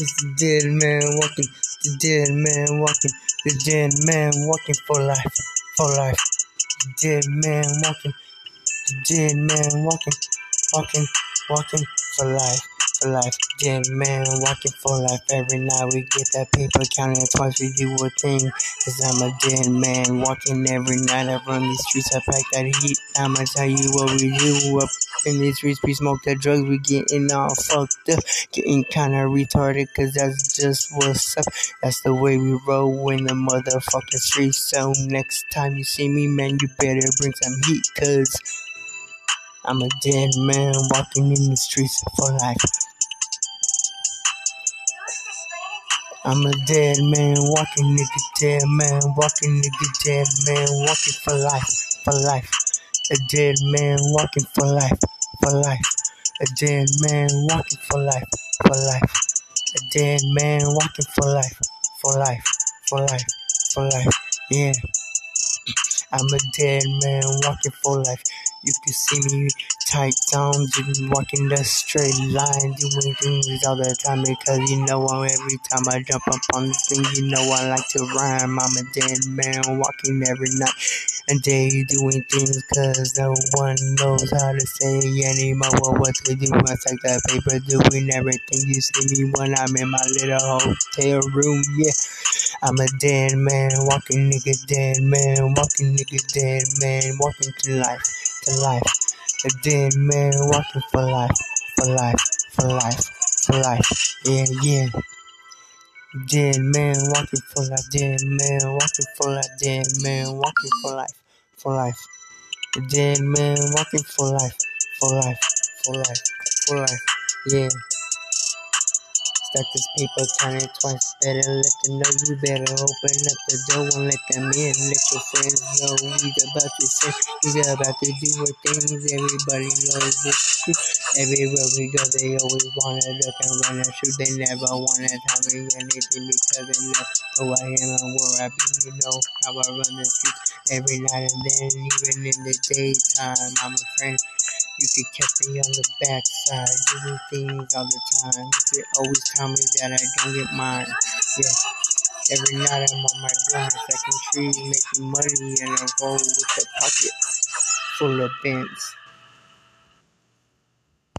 It's the dead man walking, the dead man walking, the dead man walking for life, for life. The dead man walking, the dead man walking, walking, walking for life for life. Dead man walking for life. Every night we get that paper counting twice. We do a thing. Cause I'm a dead man walking every night. I run these streets. I pack that heat. I'ma tell you what we do up in these streets. We smoke the drugs. We getting all fucked up. Getting kinda retarded. Cause that's just what's up. That's the way we roll in the motherfucking streets. So next time you see me, man, you better bring some heat. Cause I'm a dead man walking in the streets for life. I'm a dead man walking, nigga, dead man walking, nigga, dead man walking for life, for life. A dead man walking for life, for life. A dead man walking for life, for life. A dead man walking for life, for life, for life, for life. Yeah. I'm a dead man walking for life. You can see me tight down, just walking the straight line, doing things all the time because you know I'm every time I jump up on the thing, you know I like to rhyme. I'm a dead man walking every night and they doing things cause no one knows how to say anymore what to do. I take that paper doing everything. You see me when I'm in my little hotel room, yeah. I'm a dead man, walking nigga, dead man, walking nigga, dead man, walking to life, to life. A dead man walking for life, for life, for life, for life. Yeah, yeah. Dead man walking for life, dead man walking for life, dead man walking for life, for life. Dead man walking for life, for life, for life, for life. Yeah. Stack this paper, count it twice. Better let them know you better open up the door and let them in. Let your friends know he's about to say he's about to do what things everybody knows this Everywhere we go, they always wanna duck and run and shoot. They never wanna tell me anything because they know who I am and where I be. You know how I run the streets every night and then, even in the daytime. I'm a friend. You can catch me on the backside, doing things all the time. You can always tell me that I don't get mine. Yeah. Every night I'm on my grind, stacking trees, making money, and I roll with a pocket full of bands.